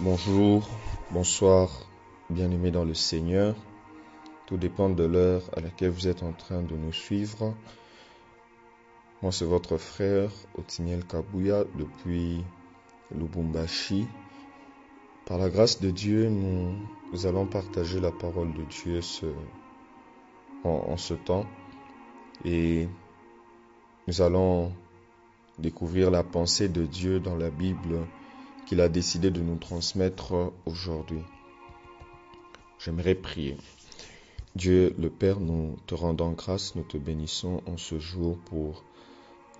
Bonjour, bonsoir, bien-aimés dans le Seigneur. Tout dépend de l'heure à laquelle vous êtes en train de nous suivre. Moi, c'est votre frère Otiniel Kabouya depuis Lubumbashi. Par la grâce de Dieu, nous, allons partager la parole de Dieu en ce temps et nous allons découvrir la pensée de Dieu dans la Bible qu'il a décidé de nous transmettre aujourd'hui. J'aimerais prier. Dieu le Père, nous te rendons grâce, nous te bénissons en ce jour pour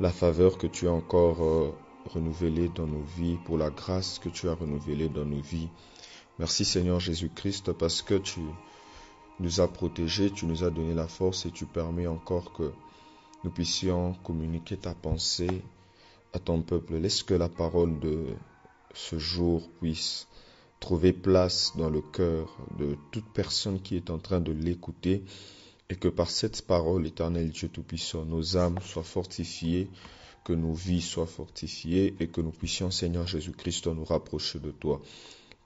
la faveur que tu as encore euh, renouvelée dans nos vies, pour la grâce que tu as renouvelée dans nos vies. Merci Seigneur Jésus-Christ parce que tu nous as protégés, tu nous as donné la force et tu permets encore que nous puissions communiquer ta pensée à ton peuple. Laisse que la parole de ce jour puisse trouver place dans le cœur de toute personne qui est en train de l'écouter et que par cette parole, éternel Dieu Tout-Puissant, nos âmes soient fortifiées, que nos vies soient fortifiées et que nous puissions, Seigneur Jésus-Christ, nous rapprocher de toi.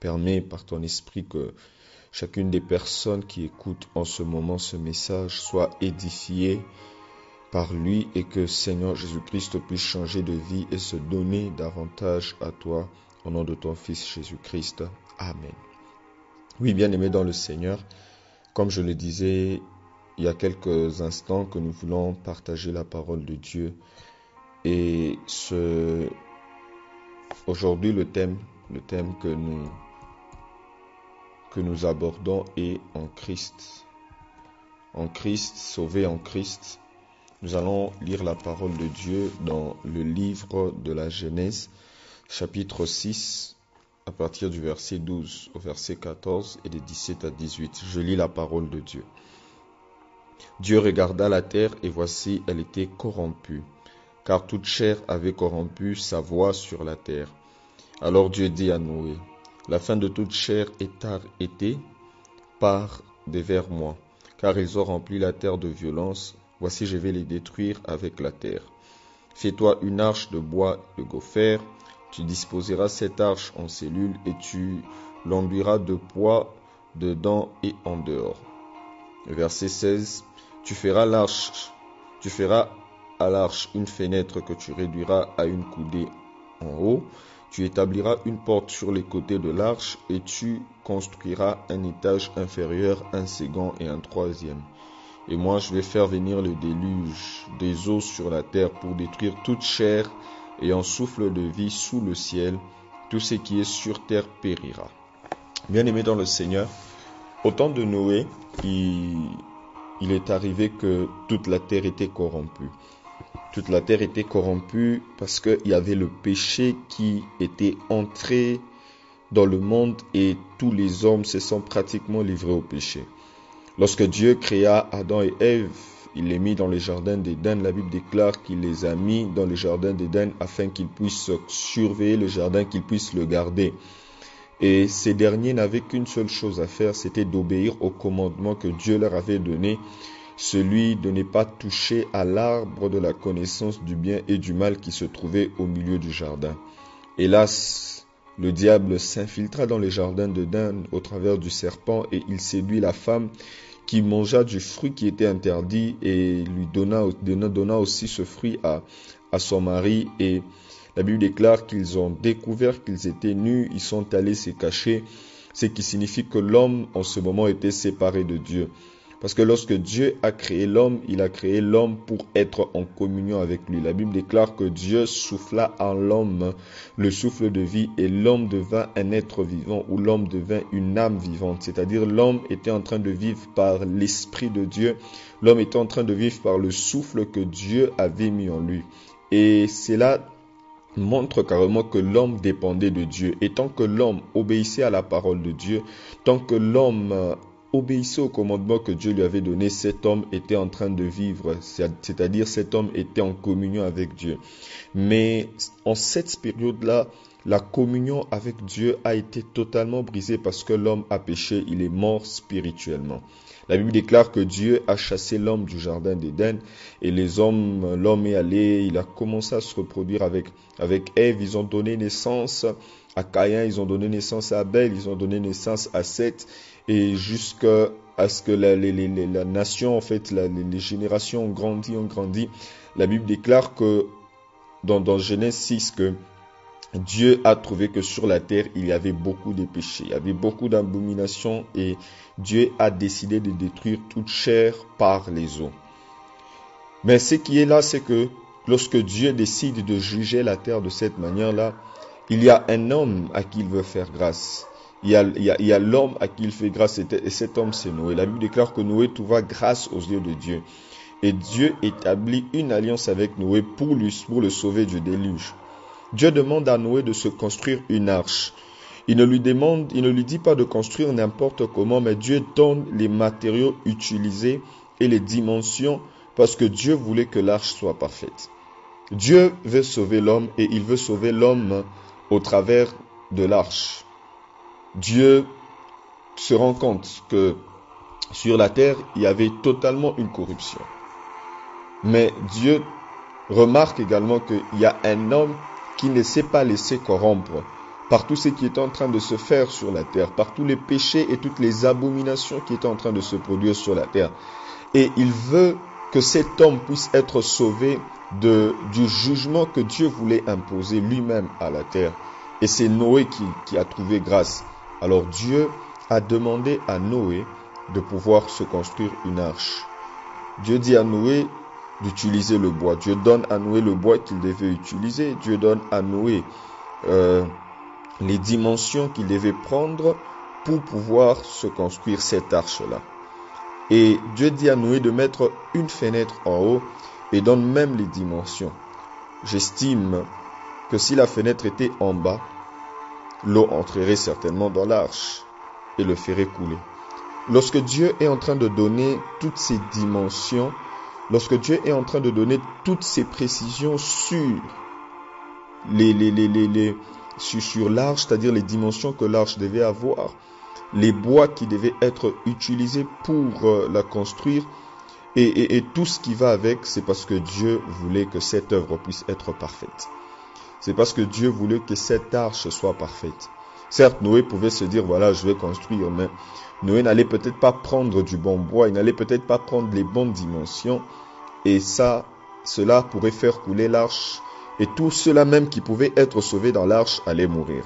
Permets par ton esprit que chacune des personnes qui écoutent en ce moment ce message soit édifiée par lui et que Seigneur Jésus-Christ puisse changer de vie et se donner davantage à toi au nom de ton Fils Jésus-Christ. Amen. Oui, bien aimé dans le Seigneur, comme je le disais il y a quelques instants que nous voulons partager la parole de Dieu et ce aujourd'hui le thème le thème que nous que nous abordons est en Christ. En Christ, sauvé en Christ. Nous allons lire la parole de Dieu dans le livre de la Genèse, chapitre 6, à partir du verset 12 au verset 14 et des 17 à 18. Je lis la parole de Dieu. Dieu regarda la terre et voici, elle était corrompue, car toute chair avait corrompu sa voix sur la terre. Alors Dieu dit à Noé, La fin de toute chair est arrêtée par vers moi, car ils ont rempli la terre de violence. Voici, je vais les détruire avec la terre. Fais-toi une arche de bois de gopher, tu disposeras cette arche en cellules et tu l'enduiras de poids dedans et en dehors. Verset 16. Tu feras tu feras à l'arche une fenêtre que tu réduiras à une coudée en haut. Tu établiras une porte sur les côtés de l'arche et tu construiras un étage inférieur, un second et un troisième. Et moi je vais faire venir le déluge des eaux sur la terre pour détruire toute chair et en souffle de vie sous le ciel, tout ce qui est sur terre périra. Bien-aimé dans le Seigneur, au temps de Noé, il, il est arrivé que toute la terre était corrompue. Toute la terre était corrompue parce qu'il y avait le péché qui était entré dans le monde et tous les hommes se sont pratiquement livrés au péché. Lorsque Dieu créa Adam et Ève, il les mit dans le jardin d'Éden. La Bible déclare qu'il les a mis dans le jardin d'Éden afin qu'ils puissent surveiller le jardin, qu'ils puissent le garder. Et ces derniers n'avaient qu'une seule chose à faire, c'était d'obéir au commandement que Dieu leur avait donné, celui de ne pas toucher à l'arbre de la connaissance du bien et du mal qui se trouvait au milieu du jardin. Hélas, le diable s'infiltra dans le jardin d'Éden au travers du serpent et il séduit la femme qui mangea du fruit qui était interdit et lui donna, aussi ce fruit à, à son mari. Et la Bible déclare qu'ils ont découvert qu'ils étaient nus, ils sont allés se cacher, ce qui signifie que l'homme en ce moment était séparé de Dieu. Parce que lorsque Dieu a créé l'homme, il a créé l'homme pour être en communion avec lui. La Bible déclare que Dieu souffla en l'homme le souffle de vie et l'homme devint un être vivant ou l'homme devint une âme vivante. C'est-à-dire l'homme était en train de vivre par l'Esprit de Dieu. L'homme était en train de vivre par le souffle que Dieu avait mis en lui. Et cela montre carrément que l'homme dépendait de Dieu. Et tant que l'homme obéissait à la parole de Dieu, tant que l'homme obéissait au commandement que Dieu lui avait donné, cet homme était en train de vivre, c'est-à-dire cet homme était en communion avec Dieu. Mais en cette période-là, la communion avec Dieu a été totalement brisée parce que l'homme a péché, il est mort spirituellement. La Bible déclare que Dieu a chassé l'homme du jardin d'Éden et les hommes, l'homme est allé, il a commencé à se reproduire avec, avec Ève, ils ont donné naissance à Caïn, ils ont donné naissance à Abel, ils ont donné naissance à Seth et jusqu'à ce que la, la nation, en fait, les générations ont grandi, ont grandi. La Bible déclare que dans, dans Genèse 6 que Dieu a trouvé que sur la terre, il y avait beaucoup de péchés, il y avait beaucoup d'abominations et Dieu a décidé de détruire toute chair par les eaux. Mais ce qui est là, c'est que lorsque Dieu décide de juger la terre de cette manière-là, il y a un homme à qui il veut faire grâce. Il y a, l'homme à qui il fait grâce et cet homme c'est Noé. La Bible déclare que Noé trouva grâce aux yeux de Dieu. Et Dieu établit une alliance avec Noé pour, lui, pour le sauver du déluge. Dieu demande à Noé de se construire une arche. Il ne lui demande, il ne lui dit pas de construire n'importe comment, mais Dieu donne les matériaux utilisés et les dimensions parce que Dieu voulait que l'arche soit parfaite. Dieu veut sauver l'homme et il veut sauver l'homme au travers de l'arche. Dieu se rend compte que sur la terre, il y avait totalement une corruption. Mais Dieu remarque également qu'il y a un homme qui ne s'est pas laissé corrompre par tout ce qui est en train de se faire sur la terre, par tous les péchés et toutes les abominations qui étaient en train de se produire sur la terre. Et il veut que cet homme puisse être sauvé du jugement que Dieu voulait imposer lui-même à la terre. Et c'est Noé qui a trouvé grâce. Alors Dieu a demandé à Noé de pouvoir se construire une arche. Dieu dit à Noé, d'utiliser le bois. Dieu donne à Noé le bois qu'il devait utiliser. Dieu donne à Noé euh, les dimensions qu'il devait prendre pour pouvoir se construire cette arche-là. Et Dieu dit à Noé de mettre une fenêtre en haut et donne même les dimensions. J'estime que si la fenêtre était en bas, l'eau entrerait certainement dans l'arche et le ferait couler. Lorsque Dieu est en train de donner toutes ces dimensions, lorsque Dieu est en train de donner toutes ces précisions sur les, les, les, les, sur, l'arche, c'est-à-dire les dimensions que l'arche devait avoir, les bois qui devaient être utilisés pour euh, la construire, et, tout ce qui va avec, c'est parce que Dieu voulait que cette œuvre puisse être parfaite. C'est parce que Dieu voulait que cette arche soit parfaite. Certes, Noé pouvait se dire, voilà, je vais construire, mais Noé n'allait peut-être pas prendre du bon bois, il n'allait peut-être pas prendre les bonnes dimensions. Et ça, cela pourrait faire couler l'arche. Et tout cela même qui pouvait être sauvé dans l'arche allait mourir.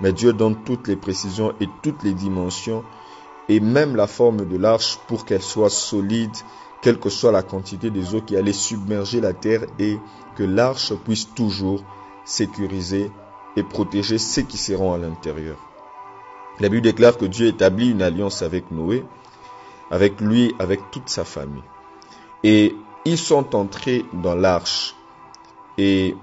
Mais Dieu donne toutes les précisions et toutes les dimensions et même la forme de l'arche pour qu'elle soit solide, quelle que soit la quantité des eaux qui allaient submerger la terre et que l'arche puisse toujours sécuriser et protéger ceux qui seront à l'intérieur. La Bible déclare que Dieu établit une alliance avec Noé, avec lui, avec toute sa famille. Et ils sont entrés dans l'arche. Et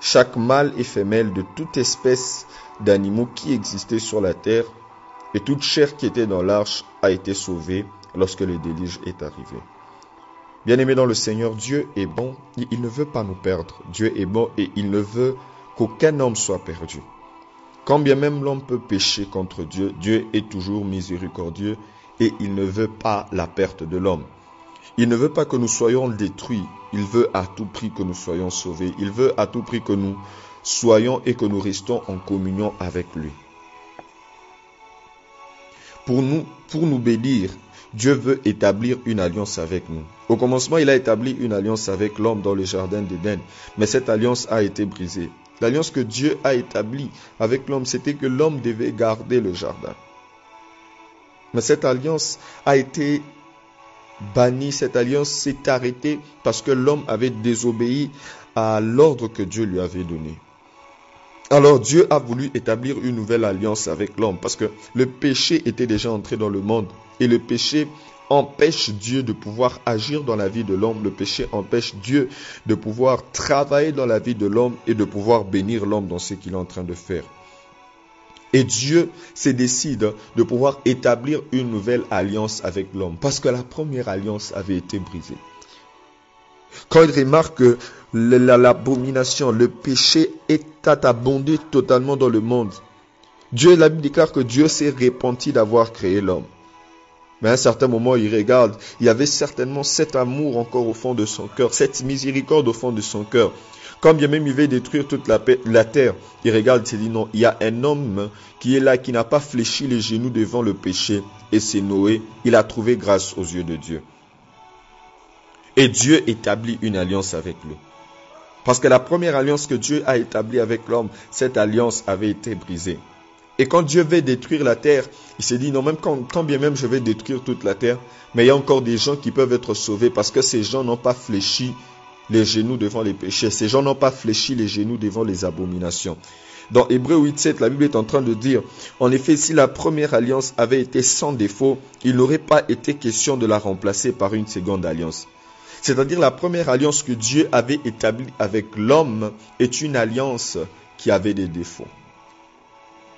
chaque mâle et femelle de toute espèce d'animaux qui existaient sur la terre et toute chair qui était dans l'arche a été sauvée lorsque le déluge est arrivé. Bien-aimé dans le Seigneur, Dieu est bon, il ne veut pas nous perdre. Dieu est bon et il ne veut qu'aucun homme soit perdu. Quand bien même l'homme peut pécher contre Dieu, Dieu est toujours miséricordieux et il ne veut pas la perte de l'homme. Il ne veut pas que nous soyons détruits, il veut à tout prix que nous soyons sauvés, il veut à tout prix que nous soyons et que nous restons en communion avec lui. Pour nous, pour nous bénir, Dieu veut établir une alliance avec nous. Au commencement, il a établi une alliance avec l'homme dans le jardin d'Éden, mais cette alliance a été brisée. L'alliance que Dieu a établie avec l'homme, c'était que l'homme devait garder le jardin. Mais cette alliance a été bannie, cette alliance s'est arrêtée parce que l'homme avait désobéi à l'ordre que Dieu lui avait donné. Alors Dieu a voulu établir une nouvelle alliance avec l'homme parce que le péché était déjà entré dans le monde et le péché empêche Dieu de pouvoir agir dans la vie de l'homme. Le péché empêche Dieu de pouvoir travailler dans la vie de l'homme et de pouvoir bénir l'homme dans ce qu'il est en train de faire. Et Dieu se décide de pouvoir établir une nouvelle alliance avec l'homme parce que la première alliance avait été brisée. Quand il remarque que l'abomination, le péché est abondé totalement dans le monde, Dieu, la Bible déclare que Dieu s'est repenti d'avoir créé l'homme. Mais à un certain moment, il regarde, il y avait certainement cet amour encore au fond de son cœur, cette miséricorde au fond de son cœur. Quand bien même il veut détruire toute la, la terre, il regarde, il se dit non, il y a un homme qui est là, qui n'a pas fléchi les genoux devant le péché, et c'est Noé. Il a trouvé grâce aux yeux de Dieu. Et Dieu établit une alliance avec lui. Parce que la première alliance que Dieu a établie avec l'homme, cette alliance avait été brisée. Et quand Dieu veut détruire la terre, il s'est dit, non, même quand, bien même je vais détruire toute la terre, mais il y a encore des gens qui peuvent être sauvés parce que ces gens n'ont pas fléchi les genoux devant les péchés. Ces gens n'ont pas fléchi les genoux devant les abominations. Dans Hébreu 8.7, la Bible est en train de dire, en effet, si la première alliance avait été sans défaut, il n'aurait pas été question de la remplacer par une seconde alliance. C'est-à-dire la première alliance que Dieu avait établie avec l'homme est une alliance qui avait des défauts.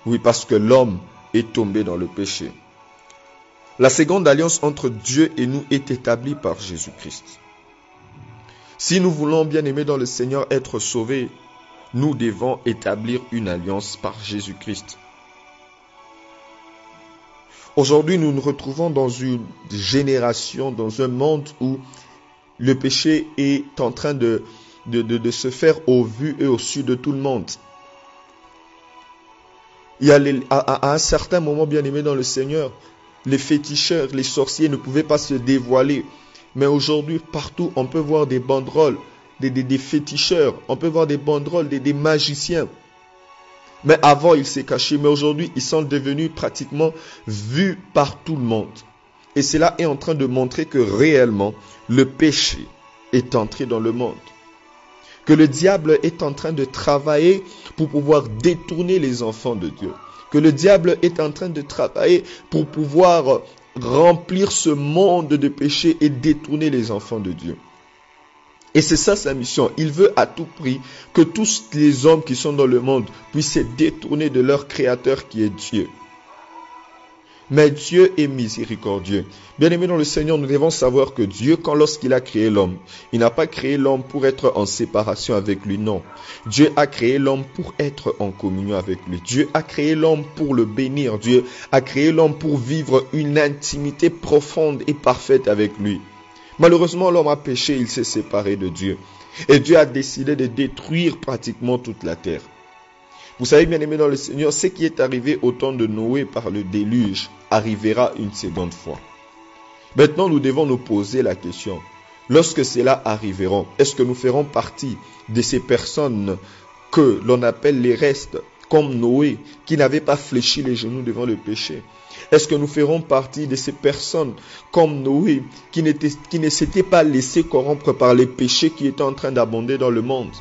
Oui, parce que l'homme est tombé dans le péché. La seconde alliance entre Dieu et nous est établie par Jésus-Christ. Si nous voulons, bien aimer dans le Seigneur, être sauvés, nous devons établir une alliance par Jésus-Christ. Aujourd'hui, nous nous retrouvons dans une génération, dans un monde où le péché est en train de, de, se faire au vu et au su de tout le monde. Il y a à, un certain moment, bien aimé dans le Seigneur, les féticheurs, les sorciers ne pouvaient pas se dévoiler. Mais aujourd'hui, partout, on peut voir des banderoles, des, des, féticheurs, on peut voir des banderoles, des, des magiciens. Mais avant, ils s'est cachés, mais aujourd'hui, ils sont devenus pratiquement vus par tout le monde. Et cela est en train de montrer que réellement, le péché est entré dans le monde. Que le diable est en train de travailler pour pouvoir détourner les enfants de Dieu. Que le diable est en train de travailler pour pouvoir remplir ce monde de péché et détourner les enfants de Dieu. Et c'est ça sa mission. Il veut à tout prix que tous les hommes qui sont dans le monde puissent se détourner de leur Créateur qui est Dieu. Mais Dieu est miséricordieux. Bien aimé dans le Seigneur, nous devons savoir que Dieu, quand lorsqu'il a créé l'homme, il n'a pas créé l'homme pour être en séparation avec lui, non. Dieu a créé l'homme pour être en communion avec lui. Dieu a créé l'homme pour le bénir. Dieu a créé l'homme pour vivre une intimité profonde et parfaite avec lui. Malheureusement, l'homme a péché, il s'est séparé de Dieu. Et Dieu a décidé de détruire pratiquement toute la terre. Vous savez, bien aimé dans le Seigneur, ce qui est arrivé au temps de Noé par le déluge arrivera une seconde fois. Maintenant, nous devons nous poser la question. Lorsque cela arrivera, est-ce que nous ferons partie de ces personnes que l'on appelle les restes, comme Noé, qui n'avait pas fléchi les genoux devant le péché? Est-ce que nous ferons partie de ces personnes comme Noé, qui, ne s'étaient pas laissés corrompre par les péchés qui étaient en train d'abonder dans le monde?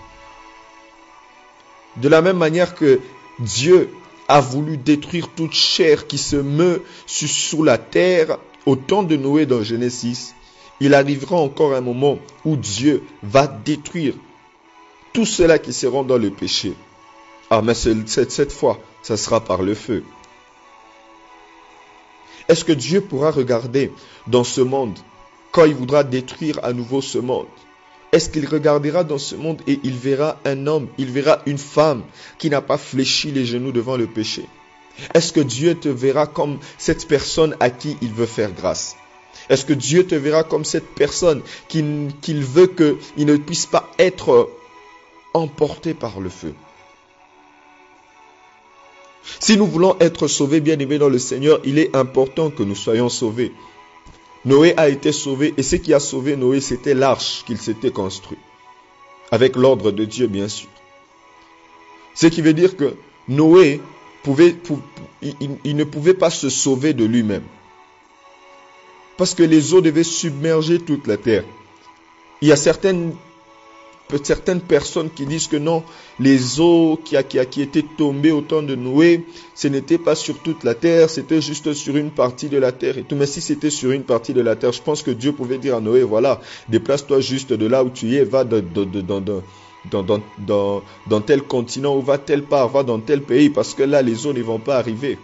De la même manière que Dieu a voulu détruire toute chair qui se meut sous la terre au temps de Noé dans Genèse, il arrivera encore un moment où Dieu va détruire tout cela qui seront dans le péché. Ah, mais cette, cette fois, ça sera par le feu. Est-ce que Dieu pourra regarder dans ce monde quand il voudra détruire à nouveau ce monde? Est-ce qu'il regardera dans ce monde et il verra un homme, il verra une femme qui n'a pas fléchi les genoux devant le péché? Est-ce que Dieu te verra comme cette personne à qui il veut faire grâce? Est-ce que Dieu te verra comme cette personne qu'il veut qu'il ne puisse pas être emporté par le feu? Si nous voulons être sauvés, bien aimés dans le Seigneur, il est important que nous soyons sauvés. Noé a été sauvé et ce qui a sauvé Noé, c'était l'arche qu'il s'était construit. Avec l'ordre de Dieu, bien sûr. Ce qui veut dire que Noé pouvait, il, ne pouvait pas se sauver de lui-même. Parce que les eaux devaient submerger toute la terre. Il y a certaines certaines personnes qui disent que non, les eaux qui, étaient tombées au temps de Noé, ce n'était pas sur toute la terre, c'était juste sur une partie de la terre et tout. Mais si c'était sur une partie de la terre, je pense que Dieu pouvait dire à Noé, voilà, déplace-toi juste de là où tu es, va dans, dans, dans, dans, tel continent ou va tel part, va dans tel pays, parce que là, les eaux ne vont pas arriver.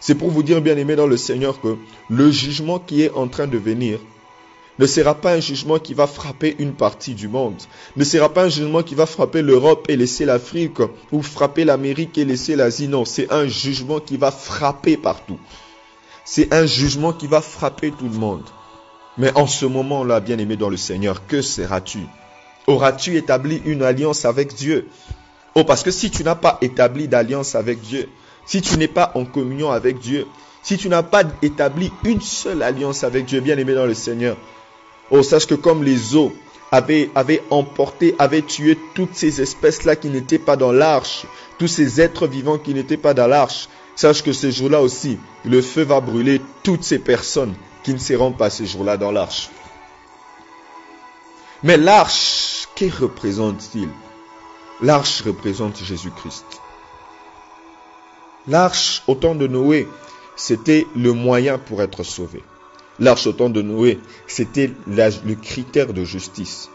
C'est pour vous dire, bien aimé dans le Seigneur, que le jugement qui est en train de venir, ne sera pas un jugement qui va frapper une partie du monde, ne sera pas un jugement qui va frapper l'Europe et laisser l'Afrique, ou frapper l'Amérique et laisser l'Asie. Non, c'est un jugement qui va frapper partout. c'est un jugement qui va frapper tout le monde. Mais en ce moment-là, bien-aimé dans le Seigneur, que seras-tu? Auras-tu établi une alliance avec Dieu? Oh, parce que si tu n'as pas établi d'alliance avec Dieu, si tu n'es pas en communion avec Dieu, si tu n'as pas établi une seule alliance avec Dieu, bien-aimé dans le Seigneur, oh, sache que comme les eaux avaient, emporté, avaient tué toutes ces espèces-là qui n'étaient pas dans l'arche, tous ces êtres vivants qui n'étaient pas dans l'arche, sache que ce jour-là aussi, le feu va brûler toutes ces personnes qui ne seront pas ce jour-là dans l'arche. Mais l'arche, que représente-t-il? L'arche représente Jésus-Christ. L'arche au temps de Noé, c'était le moyen pour être sauvé. L'arche au temps de Noé, c'était le critère de justice.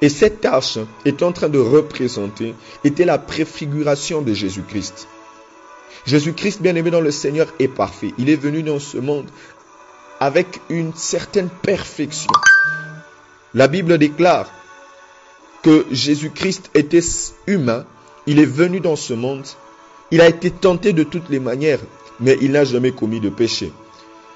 Et cette arche est en train de représenter, était la préfiguration de Jésus-Christ. Jésus-Christ, bien aimé dans le Seigneur, est parfait. Il est venu dans ce monde avec une certaine perfection. La Bible déclare que Jésus-Christ était humain, il est venu dans ce monde, il a été tenté de toutes les manières, mais il n'a jamais commis de péché.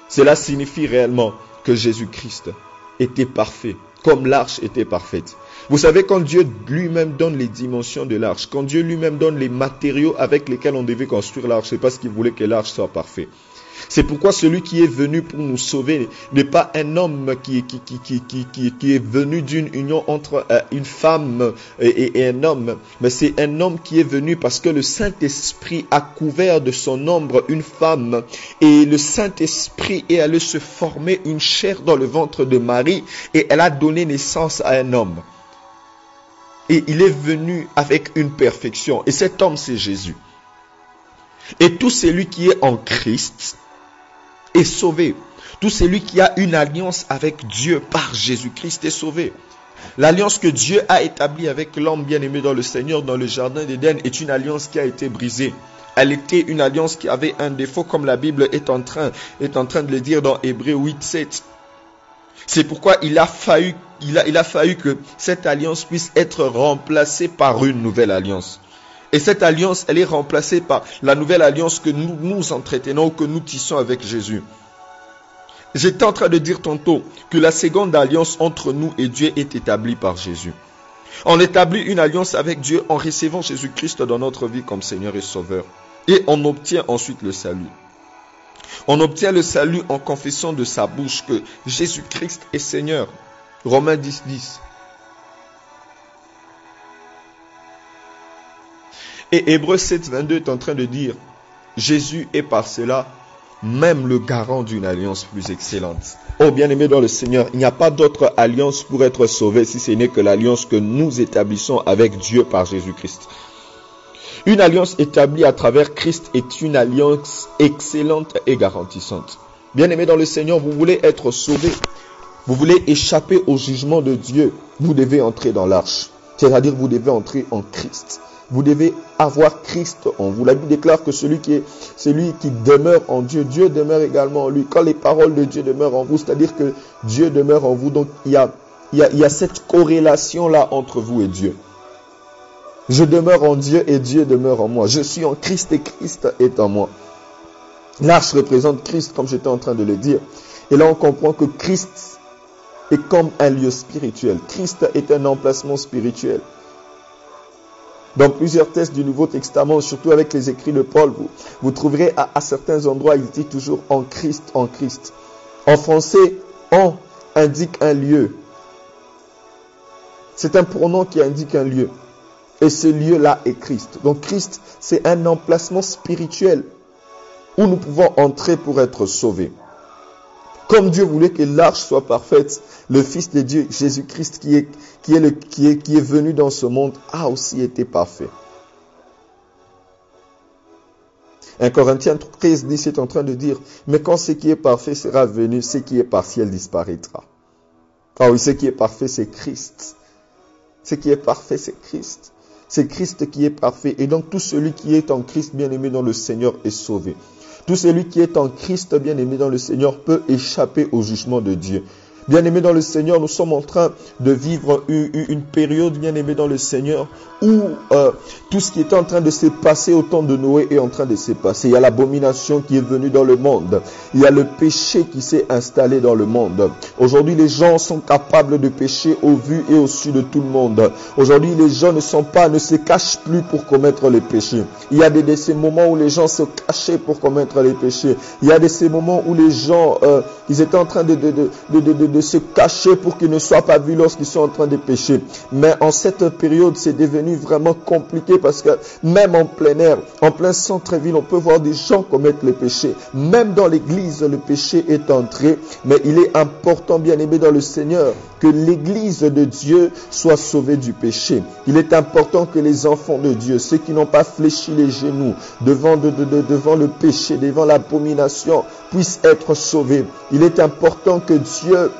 Cela signifie réellement que Jésus-Christ était parfait, comme l'arche était parfaite. Vous savez, quand Dieu lui-même donne les dimensions de l'arche, quand Dieu lui-même donne les matériaux avec lesquels on devait construire l'arche, c'est parce qu'il voulait que l'arche soit parfaite. C'est pourquoi celui qui est venu pour nous sauver n'est pas un homme qui, est venu d'une union entre euh, une femme et, un homme, mais c'est un homme qui est venu parce que le Saint-Esprit a couvert de son ombre une femme et le Saint-Esprit est allé se former une chair dans le ventre de Marie et elle a donné naissance à un homme. Et il est venu avec une perfection. Et cet homme, c'est Jésus. Et tout celui qui est en Christ est sauvé. Tout celui qui a une alliance avec Dieu par Jésus-Christ est sauvé. L'alliance que Dieu a établie avec l'homme bien-aimé dans le Seigneur, dans le jardin d'Éden, est une alliance qui a été brisée. Elle était une alliance qui avait un défaut, comme la Bible est en train, est en train de le dire dans Hébreu 8, 7. C'est pourquoi il a fallu, il a, il a fallu que cette alliance puisse être remplacée par une nouvelle alliance. Et cette alliance, elle est remplacée par la nouvelle alliance que nous nous entretenons, que nous tissons avec Jésus. J'étais en train de dire tantôt que la seconde alliance entre nous et Dieu est établie par Jésus. On établit une alliance avec Dieu en recevant Jésus-Christ dans notre vie comme Seigneur et Sauveur. Et on obtient ensuite le salut. On obtient le salut en confessant de sa bouche que Jésus-Christ est Seigneur. Romains 10, 10. Et Hébreu 7, 22 est en train de dire, Jésus est par cela même le garant d'une alliance plus excellente. Oh bien-aimé dans le Seigneur, il n'y a pas d'autre alliance pour être sauvé si ce n'est que l'alliance que nous établissons avec Dieu par Jésus-Christ. Une alliance établie à travers Christ est une alliance excellente et garantissante. Bien-aimé dans le Seigneur, vous voulez être sauvé, vous voulez échapper au jugement de Dieu, vous devez entrer dans l'arche. C'est-à-dire vous devez entrer en Christ. Vous devez avoir Christ en vous. La Bible déclare que celui qui est celui qui demeure en Dieu, Dieu demeure également en lui. Quand les paroles de Dieu demeurent en vous, c'est-à-dire que Dieu demeure en vous, donc il y a, il y a, il y a cette corrélation-là entre vous et Dieu. Je demeure en Dieu et Dieu demeure en moi. Je suis en Christ et Christ est en moi. L'arche représente Christ, comme j'étais en train de le dire. Et là, on comprend que Christ est comme un lieu spirituel. Christ est un emplacement spirituel. Dans plusieurs textes du Nouveau Testament, surtout avec les écrits de Paul, vous, trouverez à, certains endroits, il dit toujours en Christ, en Christ. En français, en indique un lieu. C'est un pronom qui indique un lieu. Et ce lieu-là est Christ. Donc Christ, c'est un emplacement spirituel où nous pouvons entrer pour être sauvés. Comme Dieu voulait que l'arche soit parfaite, le Fils de Dieu, Jésus-Christ, qui est, est est, est venu dans ce monde, a aussi été parfait. 1 Corinthiens 13 dit, c'est en train de dire, mais quand ce qui est parfait sera venu, ce qui est partiel disparaîtra. Ah oui, ce qui est parfait, c'est Christ. Ce qui est parfait, c'est Christ. C'est Christ qui est parfait. Et donc tout celui qui est en Christ, bien aimé dans le Seigneur, est sauvé. Tout celui qui est en Christ, bien aimé dans le Seigneur, peut échapper au jugement de Dieu. Bien-aimés dans le Seigneur, nous sommes en train de vivre une période, bien-aimés dans le Seigneur, où euh, tout ce qui est en train de se passer au temps de Noé est en train de se passer. Il y a l'abomination qui est venue dans le monde. Il y a le péché qui s'est installé dans le monde. Aujourd'hui, les gens sont capables de pécher au vu et au su de tout le monde. Aujourd'hui, les gens ne sont pas, ne se cachent plus pour commettre les péchés. Il y a des, de ces moments où les gens se cachaient pour commettre les péchés. Il y a de ces moments où les gens, euh, ils étaient en train de, de, de, de se cacher pour qu'ils ne soient pas vus lorsqu'ils sont en train de pécher. Mais en cette période, c'est devenu vraiment compliqué parce que même en plein air, en plein centre-ville, on peut voir des gens commettre les péchés. Même dans l'église, le péché est entré. Mais il est important, bien aimé dans le Seigneur, que l'église de Dieu soit sauvée du péché. Il est important que les enfants de Dieu, ceux qui n'ont pas fléchi les genoux devant, devant le péché, devant l'abomination, puissent être sauvés. Il est important que Dieu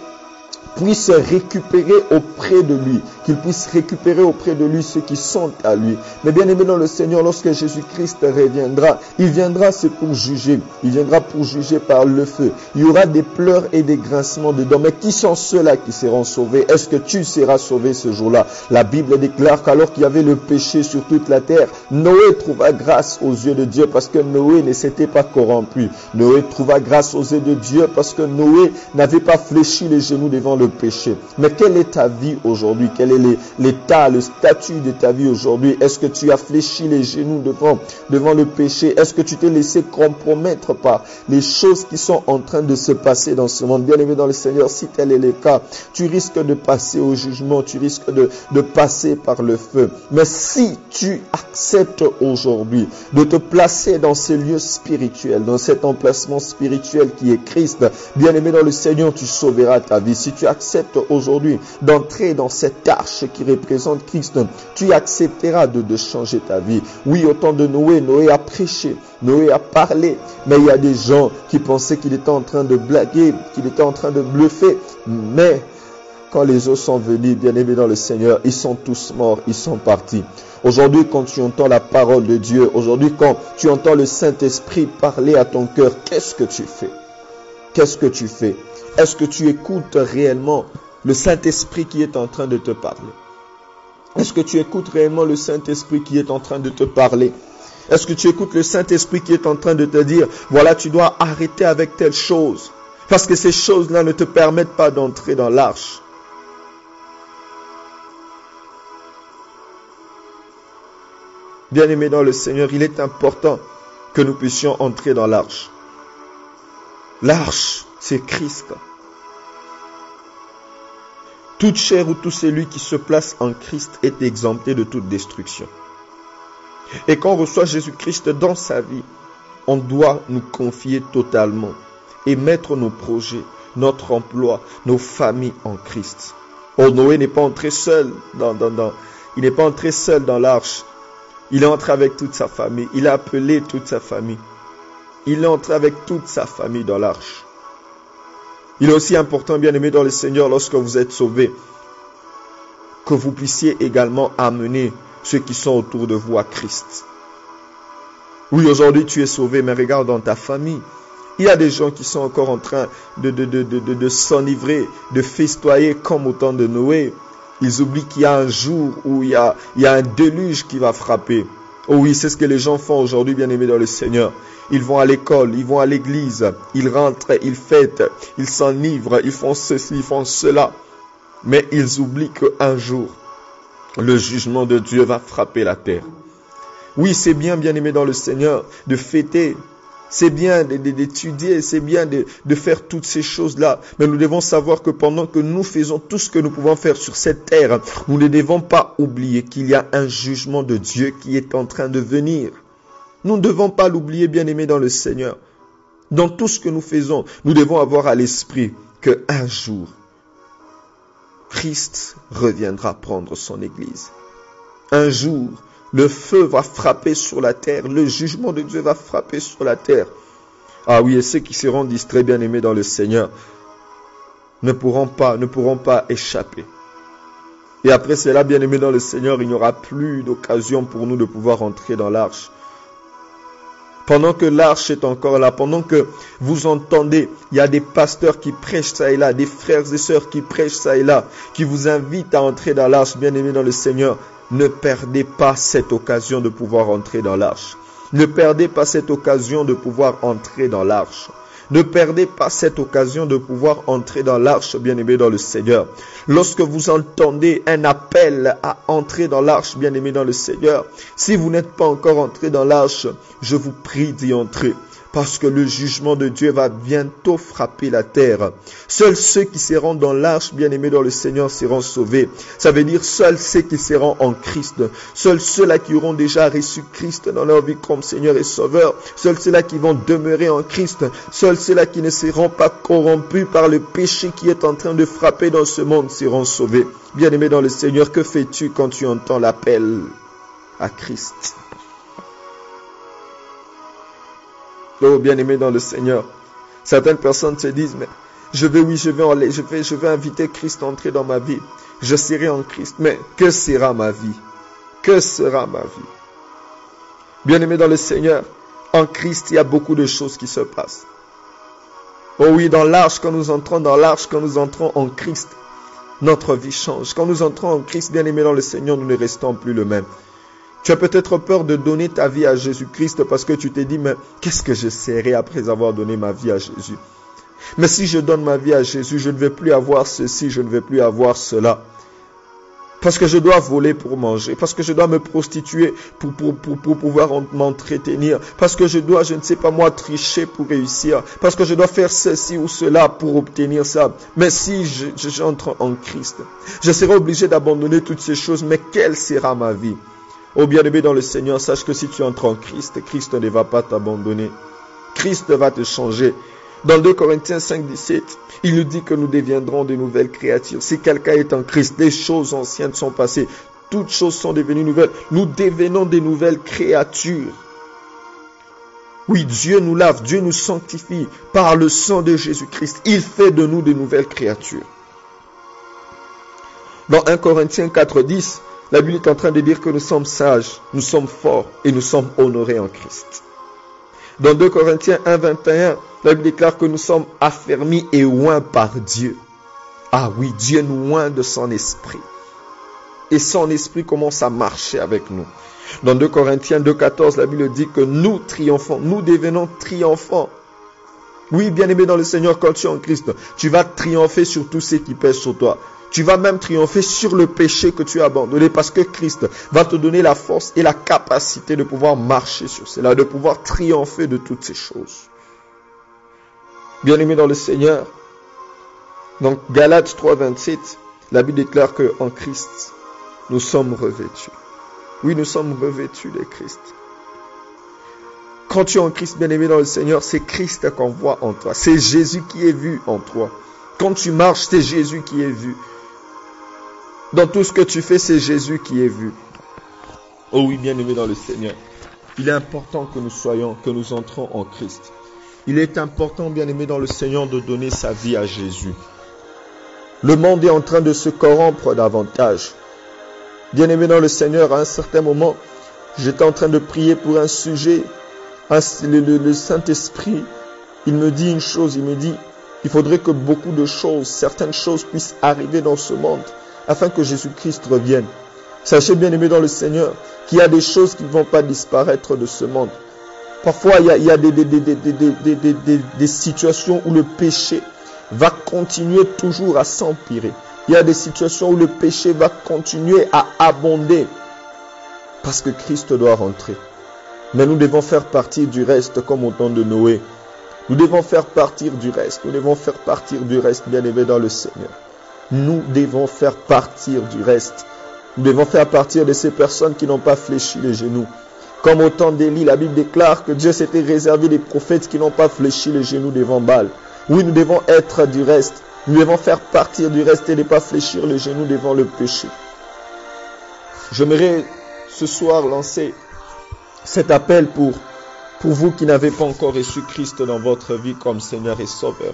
puisse récupérer auprès de lui, qu'il puisse récupérer auprès de lui ceux qui sont à lui. Mais bien aimé dans le Seigneur, lorsque Jésus-Christ reviendra, il viendra c'est pour juger, il viendra pour juger par le feu. Il y aura des pleurs et des grincements dedans. Mais qui sont ceux-là qui seront sauvés? Est-ce que tu seras sauvé ce jour-là? La Bible déclare qu'alors qu'il y avait le péché sur toute la terre, Noé trouva grâce aux yeux de Dieu parce que Noé ne s'était pas corrompu. Noé trouva grâce aux yeux de Dieu parce que Noé n'avait pas fléchi les genoux devant le péché. Mais quelle est ta vie aujourd'hui? Quel est l'état, le statut de ta vie aujourd'hui? Est-ce que tu as fléchi les genoux devant, devant le péché? Est-ce que tu t'es laissé compromettre par les choses qui sont en train de se passer dans ce monde? Bien aimé dans le Seigneur, si tel est le cas, tu risques de passer au jugement, tu risques de, de passer par le feu. Mais si tu acceptes aujourd'hui de te placer dans ces lieux spirituels, dans cet emplacement spirituel qui est Christ, bien aimé dans le Seigneur, tu sauveras ta vie. Si tu acceptes aujourd'hui d'entrer dans cette arche qui représente Christ, tu accepteras de, de changer ta vie. Oui, au temps de Noé, Noé a prêché, Noé a parlé, mais il y a des gens qui pensaient qu'il était en train de blaguer, qu'il était en train de bluffer, mais quand les eaux sont venues, bien aimés dans le Seigneur, ils sont tous morts, ils sont partis. Aujourd'hui, quand tu entends la parole de Dieu, aujourd'hui, quand tu entends le Saint-Esprit parler à ton cœur, qu'est-ce que tu fais? Qu'est-ce que tu fais? Est-ce que tu écoutes réellement le Saint-Esprit qui est en train de te parler? Est-ce que tu écoutes réellement le Saint-Esprit qui est en train de te parler? Est-ce que tu écoutes le Saint-Esprit qui est en train de te dire, voilà, tu dois arrêter avec telle chose Parce que ces choses-là ne te permettent pas d'entrer dans l'arche? Bien-aimés dans le Seigneur, il est important que nous puissions entrer dans l'arche. L'arche, c'est Christ. Toute chair ou tout celui qui se place en Christ est exempté de toute destruction. Et quand on reçoit Jésus-Christ dans sa vie, on doit nous confier totalement et mettre nos projets, notre emploi, nos familles en Christ. Oh, Noé n'est pas entré seul dans, dans, n'est pas entré seul dans l'arche. Il est entré avec toute sa famille. Il a appelé toute sa famille. Il est entré avec toute sa famille dans l'arche. Il est aussi important, bien aimé dans le Seigneur, lorsque vous êtes sauvés, que vous puissiez également amener ceux qui sont autour de vous à Christ. Oui, aujourd'hui tu es sauvé, mais regarde dans ta famille. Il y a des gens qui sont encore en train de, s'enivrer, de festoyer comme au temps de Noé. Ils oublient qu'il y a un jour où il y a un déluge qui va frapper. Oh oui, c'est ce que les gens font aujourd'hui, bien aimés dans le Seigneur. Ils vont à l'école, ils vont à l'église, ils rentrent, ils fêtent, ils s'enivrent, ils font ceci, ils font cela. Mais ils oublient qu'un jour, le jugement de Dieu va frapper la terre. Oui, c'est bien, bien aimé dans le Seigneur, de fêter, c'est bien d'étudier, c'est bien de, faire toutes ces choses-là. Mais nous devons savoir que pendant que nous faisons tout ce que nous pouvons faire sur cette terre, nous ne devons pas oublier qu'il y a un jugement de Dieu qui est en train de venir. Nous ne devons pas l'oublier, bien aimé dans le Seigneur. Dans tout ce que nous faisons, nous devons avoir à l'esprit que un jour, Christ reviendra prendre son Église. Un jour, le feu va frapper sur la terre. Le jugement de Dieu va frapper sur la terre. Ah oui, et ceux qui seront distraits, bien aimés dans le Seigneur, ne pourront pas, ne pourront pas échapper. Et après cela, bien aimés dans le Seigneur, il n'y aura plus d'occasion pour nous de pouvoir entrer dans l'arche. pendant que l'arche est encore là, pendant que vous entendez, il y a des pasteurs qui prêchent ça et là, des frères et sœurs qui prêchent ça et là, qui vous invitent à entrer dans l'arche, bien aimé dans le Seigneur, ne perdez pas cette occasion de pouvoir entrer dans l'arche. Ne perdez pas cette occasion de pouvoir entrer dans l'arche. Ne perdez pas cette occasion de pouvoir entrer dans l'arche, bien-aimé dans le Seigneur. Lorsque vous entendez un appel à entrer dans l'arche, bien-aimé dans le Seigneur, si vous n'êtes pas encore entré dans l'arche, je vous prie d'y entrer parce que le jugement de Dieu va bientôt frapper la terre. Seuls ceux qui seront dans l'arche, bien-aimés dans le Seigneur, seront sauvés. Ça veut dire seuls ceux qui seront en Christ. Seuls ceux-là qui auront déjà reçu Christ dans leur vie comme Seigneur et Sauveur. Seuls ceux-là qui vont demeurer en Christ. Seuls ceux-là qui ne seront pas corrompus par le péché qui est en train de frapper dans ce monde seront sauvés. Bien-aimé dans le Seigneur, que fais-tu quand tu entends l'appel à Christ? Oh, bien-aimé dans le Seigneur. Certaines personnes se disent, mais je vais, oui, je vais, aller, je vais, je vais inviter Christ à entrer dans ma vie. Je serai en Christ. Mais que sera ma vie? Que sera ma vie? Bien-aimé dans le Seigneur, en Christ, il y a beaucoup de choses qui se passent. Oh oui, dans l'arche, quand nous entrons dans l'arche, quand nous entrons en Christ, notre vie change. Quand nous entrons en Christ, bien-aimé dans le Seigneur, nous ne restons plus le même. Tu as peut-être peur de donner ta vie à Jésus-Christ parce que tu t'es dit, mais qu'est-ce que je serai après avoir donné ma vie à Jésus? Mais si je donne ma vie à Jésus, je ne vais plus avoir ceci, je ne vais plus avoir cela. Parce que je dois voler pour manger, parce que je dois me prostituer pour, pouvoir m'entretenir, parce que je dois, je ne sais pas moi, tricher pour réussir, parce que je dois faire ceci ou cela pour obtenir ça. Mais si j'entre en Christ, je serai obligé d'abandonner toutes ces choses, mais quelle sera ma vie? Oh bien-aimé dans le Seigneur, sache que si tu entres en Christ, Christ ne va pas t'abandonner. Christ va te changer. Dans 2 Corinthiens 5, 17, il nous dit que nous deviendrons de nouvelles créatures. Si quelqu'un est en Christ, les choses anciennes sont passées. Toutes choses sont devenues nouvelles. Nous devenons des nouvelles créatures. Oui, Dieu nous lave, Dieu nous sanctifie par le sang de Jésus-Christ. Il fait de nous de nouvelles créatures. Dans 1 Corinthiens 4, 10, la Bible est en train de dire que nous sommes sages, nous sommes forts et nous sommes honorés en Christ. Dans 2 Corinthiens 1, 21, la Bible déclare que nous sommes affermis et oints par Dieu. Ah oui, Dieu nous oint de son esprit. Et son esprit commence à marcher avec nous. Dans 2 Corinthiens 2, 14, la Bible dit que nous triomphons, nous devenons triomphants. Oui, bien aimé dans le Seigneur, quand tu es en Christ, tu vas triompher sur tous ceux qui pèsent sur toi. Tu vas même triompher sur le péché que tu as abandonné parce que Christ va te donner la force et la capacité de pouvoir marcher sur cela, de pouvoir triompher de toutes ces choses. Bien-aimé dans le Seigneur, donc Galates 3, 27, la Bible déclare que en Christ, nous sommes revêtus. Oui, nous sommes revêtus de Christ. Quand tu es en Christ, bien-aimé dans le Seigneur, c'est Christ qu'on voit en toi. C'est Jésus qui est vu en toi. Quand tu marches, c'est Jésus qui est vu. Dans tout ce que tu fais, c'est Jésus qui est vu. Oh oui, bien aimé dans le Seigneur. Il est important que nous soyons, que nous entrons en Christ. Il est important, bien aimé dans le Seigneur, de donner sa vie à Jésus. Le monde est en train de se corrompre davantage. Bien aimé dans le Seigneur, à un certain moment, j'étais en train de prier pour un sujet. Le Saint-Esprit, il me dit une chose, il me dit, il faudrait que beaucoup de choses, certaines choses puissent arriver dans ce monde afin que Jésus-Christ revienne. Sachez bien aimé dans le Seigneur qu'il y a des choses qui ne vont pas disparaître de ce monde. Parfois, il y a, des, situations où le péché va continuer toujours à s'empirer. Il y a des situations où le péché va continuer à abonder parce que Christ doit rentrer. Mais nous devons faire partie du reste comme au temps de Noé. Nous devons faire partir du reste. Nous devons faire partir du reste, bien aimé dans le Seigneur nous devons faire partir du reste. Nous devons faire partir de ces personnes qui n'ont pas fléchi les genoux. Comme au temps d'Élie, la Bible déclare que Dieu s'était réservé des prophètes qui n'ont pas fléchi les genoux devant Baal. Oui, nous devons être du reste. Nous devons faire partir du reste et ne pas fléchir les genoux devant le péché. J'aimerais ce soir lancer cet appel pour, pour vous qui n'avez pas encore reçu Christ dans votre vie comme Seigneur et Sauveur.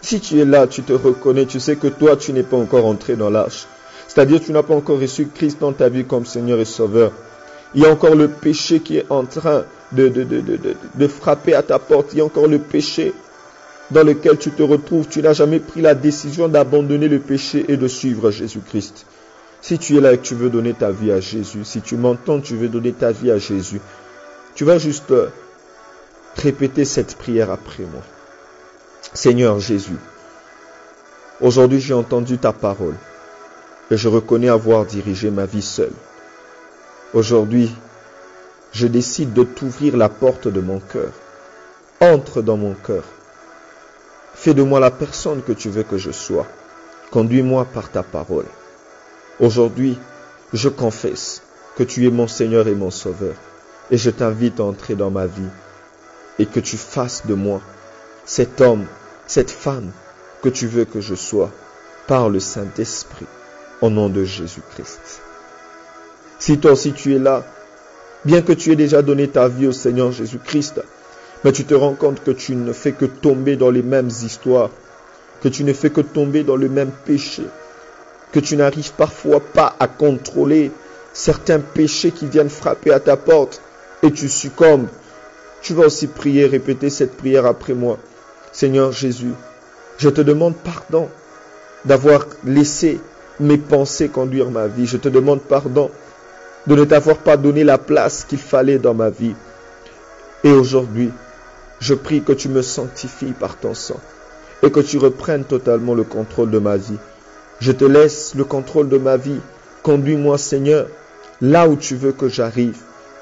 Si tu es là, tu te reconnais, tu sais que toi, tu n'es pas encore entré dans l'arche. C'est-à-dire, tu n'as pas encore reçu Christ dans ta vie comme Seigneur et Sauveur. Il y a encore le péché qui est en train de, de, frapper à ta porte. Il y a encore le péché dans lequel tu te retrouves. Tu n'as jamais pris la décision d'abandonner le péché et de suivre Jésus-Christ. Si tu es là et que tu veux donner ta vie à Jésus, si tu m'entends, tu veux donner ta vie à Jésus, tu vas juste euh, répéter cette prière après moi. Seigneur Jésus, aujourd'hui j'ai entendu ta parole et je reconnais avoir dirigé ma vie seule. Aujourd'hui, je décide de t'ouvrir la porte de mon cœur. Entre dans mon cœur. Fais de moi la personne que tu veux que je sois. Conduis-moi par ta parole. Aujourd'hui, je confesse que tu es mon Seigneur et mon Sauveur. Et je t'invite à entrer dans ma vie et que tu fasses de moi cet homme, cette femme que tu veux que je sois par le Saint-Esprit au nom de Jésus-Christ. Si toi aussi tu es là, bien que tu aies déjà donné ta vie au Seigneur Jésus-Christ, mais tu te rends compte que tu ne fais que tomber dans les mêmes histoires, que tu ne fais que tomber dans le même péché, que tu n'arrives parfois pas à contrôler certains péchés qui viennent frapper à ta porte et tu succombes. Tu vas aussi prier, répéter cette prière après moi. Seigneur Jésus, je te demande pardon d'avoir laissé mes pensées conduire ma vie. Je te demande pardon de ne t'avoir pas donné la place qu'il fallait dans ma vie. Et aujourd'hui, je prie que tu me sanctifies par ton sang et que tu reprennes totalement le contrôle de ma vie. Je te laisse le contrôle de ma vie. Conduis-moi, Seigneur, là où tu veux que j'arrive,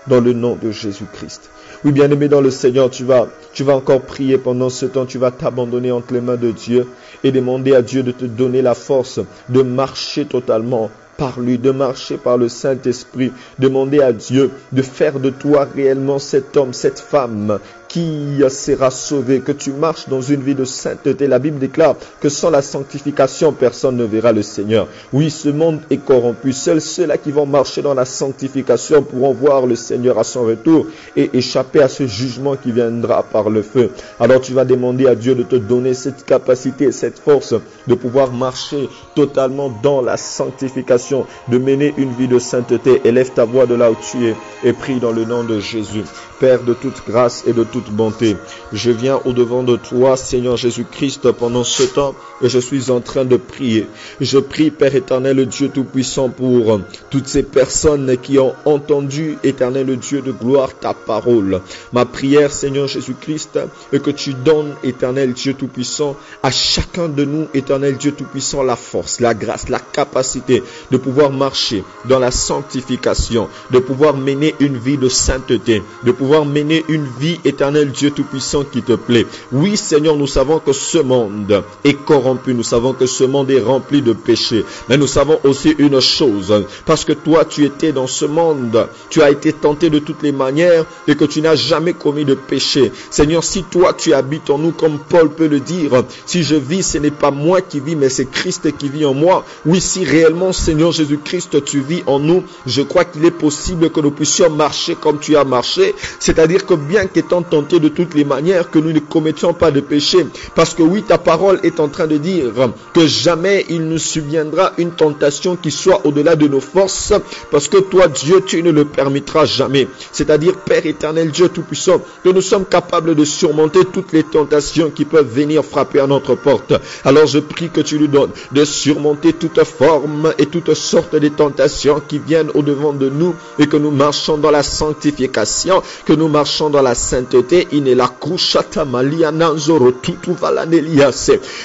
dans le nom de Jésus-Christ. Oui, bien-aimé dans le Seigneur, tu vas, tu vas encore prier pendant ce temps, tu vas t'abandonner entre les mains de Dieu et demander à Dieu de te donner la force de marcher totalement par lui, de marcher par le Saint-Esprit, demander à Dieu de faire de toi réellement cet homme, cette femme qui sera sauvé, que tu marches dans une vie de sainteté. La Bible déclare que sans la sanctification, personne ne verra le Seigneur. Oui, ce monde est corrompu. Seuls ceux-là qui vont marcher dans la sanctification pourront voir le Seigneur à son retour et échapper à ce jugement qui viendra par le feu. Alors tu vas demander à Dieu de te donner cette capacité, cette force de pouvoir marcher totalement dans la sanctification, de mener une vie de sainteté. Élève ta voix de là où tu es et prie dans le nom de Jésus. Père de toute grâce et de toute bonté. Je viens au-devant de toi, Seigneur Jésus-Christ, pendant ce temps et je suis en train de prier. Je prie, Père éternel, Dieu Tout-Puissant, pour toutes ces personnes qui ont entendu, éternel Dieu de gloire, ta parole. Ma prière, Seigneur Jésus-Christ, est que tu donnes, éternel Dieu Tout-Puissant, à chacun de nous, éternel Dieu Tout-Puissant, la force, la grâce, la capacité de pouvoir marcher dans la sanctification, de pouvoir mener une vie de sainteté, de pouvoir mener une vie éternelle Dieu Tout-Puissant qui te plaît. Oui, Seigneur, nous savons que ce monde est corrompu. Nous savons que ce monde est rempli de péchés. Mais nous savons aussi une chose. Parce que toi, tu étais dans ce monde. Tu as été tenté de toutes les manières et que tu n'as jamais commis de péché. Seigneur, si toi, tu habites en nous, comme Paul peut le dire, si je vis, ce n'est pas moi qui vis, mais c'est Christ qui vit en moi. Oui, si réellement, Seigneur Jésus-Christ, tu vis en nous, je crois qu'il est possible que nous puissions marcher comme tu as marché. C'est-à-dire que bien qu'étant ton de toutes les manières que nous ne commettions pas de péché. Parce que oui, ta parole est en train de dire que jamais il nous subviendra une tentation qui soit au-delà de nos forces. Parce que toi, Dieu, tu ne le permettras jamais. C'est-à-dire, Père éternel, Dieu Tout-Puissant, que nous sommes capables de surmonter toutes les tentations qui peuvent venir frapper à notre porte. Alors je prie que tu nous donnes de surmonter toute forme et toutes sortes de tentations qui viennent au-devant de nous et que nous marchons dans la sanctification, que nous marchons dans la sainteté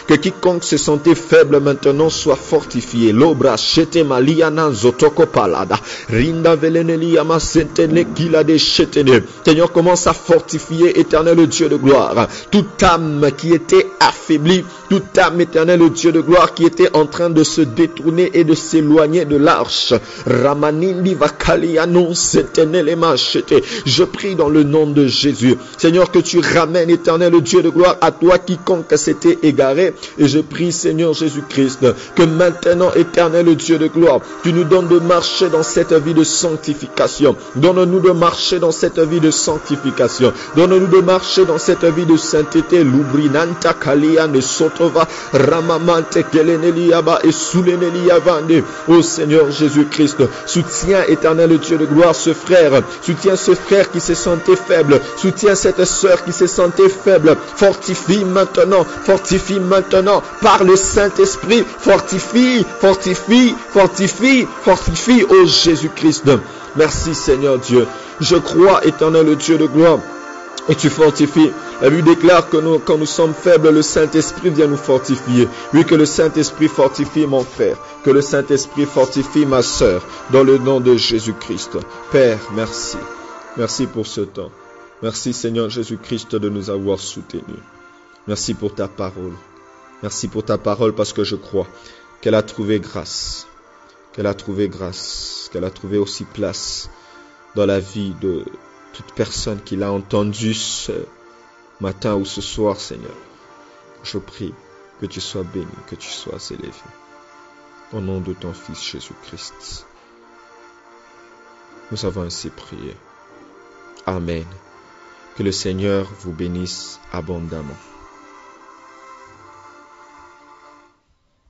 que quiconque se sentait faible maintenant soit fortifié. L'obra chete maliana zotoko palada. Rinda velenelia masentene kila de chetene. Seigneur, commence à fortifier éternel Dieu de gloire. Toute âme qui était affaiblie, toute âme éternelle Dieu de gloire qui était en train de se détourner et de s'éloigner de l'arche. Ramanindi. Je prie dans le nom de Jésus. Seigneur, que tu ramènes, éternel Dieu de gloire, à toi quiconque s'était égaré. Et je prie, Seigneur Jésus-Christ, que maintenant, éternel Dieu de gloire, tu nous donnes de marcher dans cette vie de sanctification. Donne-nous de marcher dans cette vie de sanctification. Donne-nous de marcher dans cette vie de sainteté. L'ubrinanta kalia ne Ô Seigneur Jésus-Christ, soutiens éternel Dieu de gloire ce frère, soutiens ce frère qui se sentait faible, soutiens cette sœur qui se sentait faible, fortifie maintenant, fortifie maintenant par le Saint-Esprit, fortifie, fortifie, fortifie, fortifie, ô Jésus-Christ. Merci Seigneur Dieu. Je crois, éternel Dieu de gloire, et tu fortifies. La Bible déclare que quand nous sommes faibles, le Saint-Esprit vient nous fortifier. Oui, que le Saint-Esprit fortifie mon frère, que le Saint-Esprit fortifie ma sœur, dans le nom de Jésus-Christ. Père, merci. Merci pour ce temps. Merci Seigneur Jésus-Christ de nous avoir soutenus. Merci pour ta parole. Merci pour ta parole parce que je crois qu'elle a trouvé grâce, qu'elle a trouvé grâce, qu'elle a trouvé aussi place dans la vie de toute personne qui l'a entendu ce matin ou ce soir, Seigneur. Je prie que tu sois béni, que tu sois élevé. Au nom de ton Fils Jésus-Christ. Nous avons ainsi prié. Amen. Que le Seigneur vous bénisse abondamment.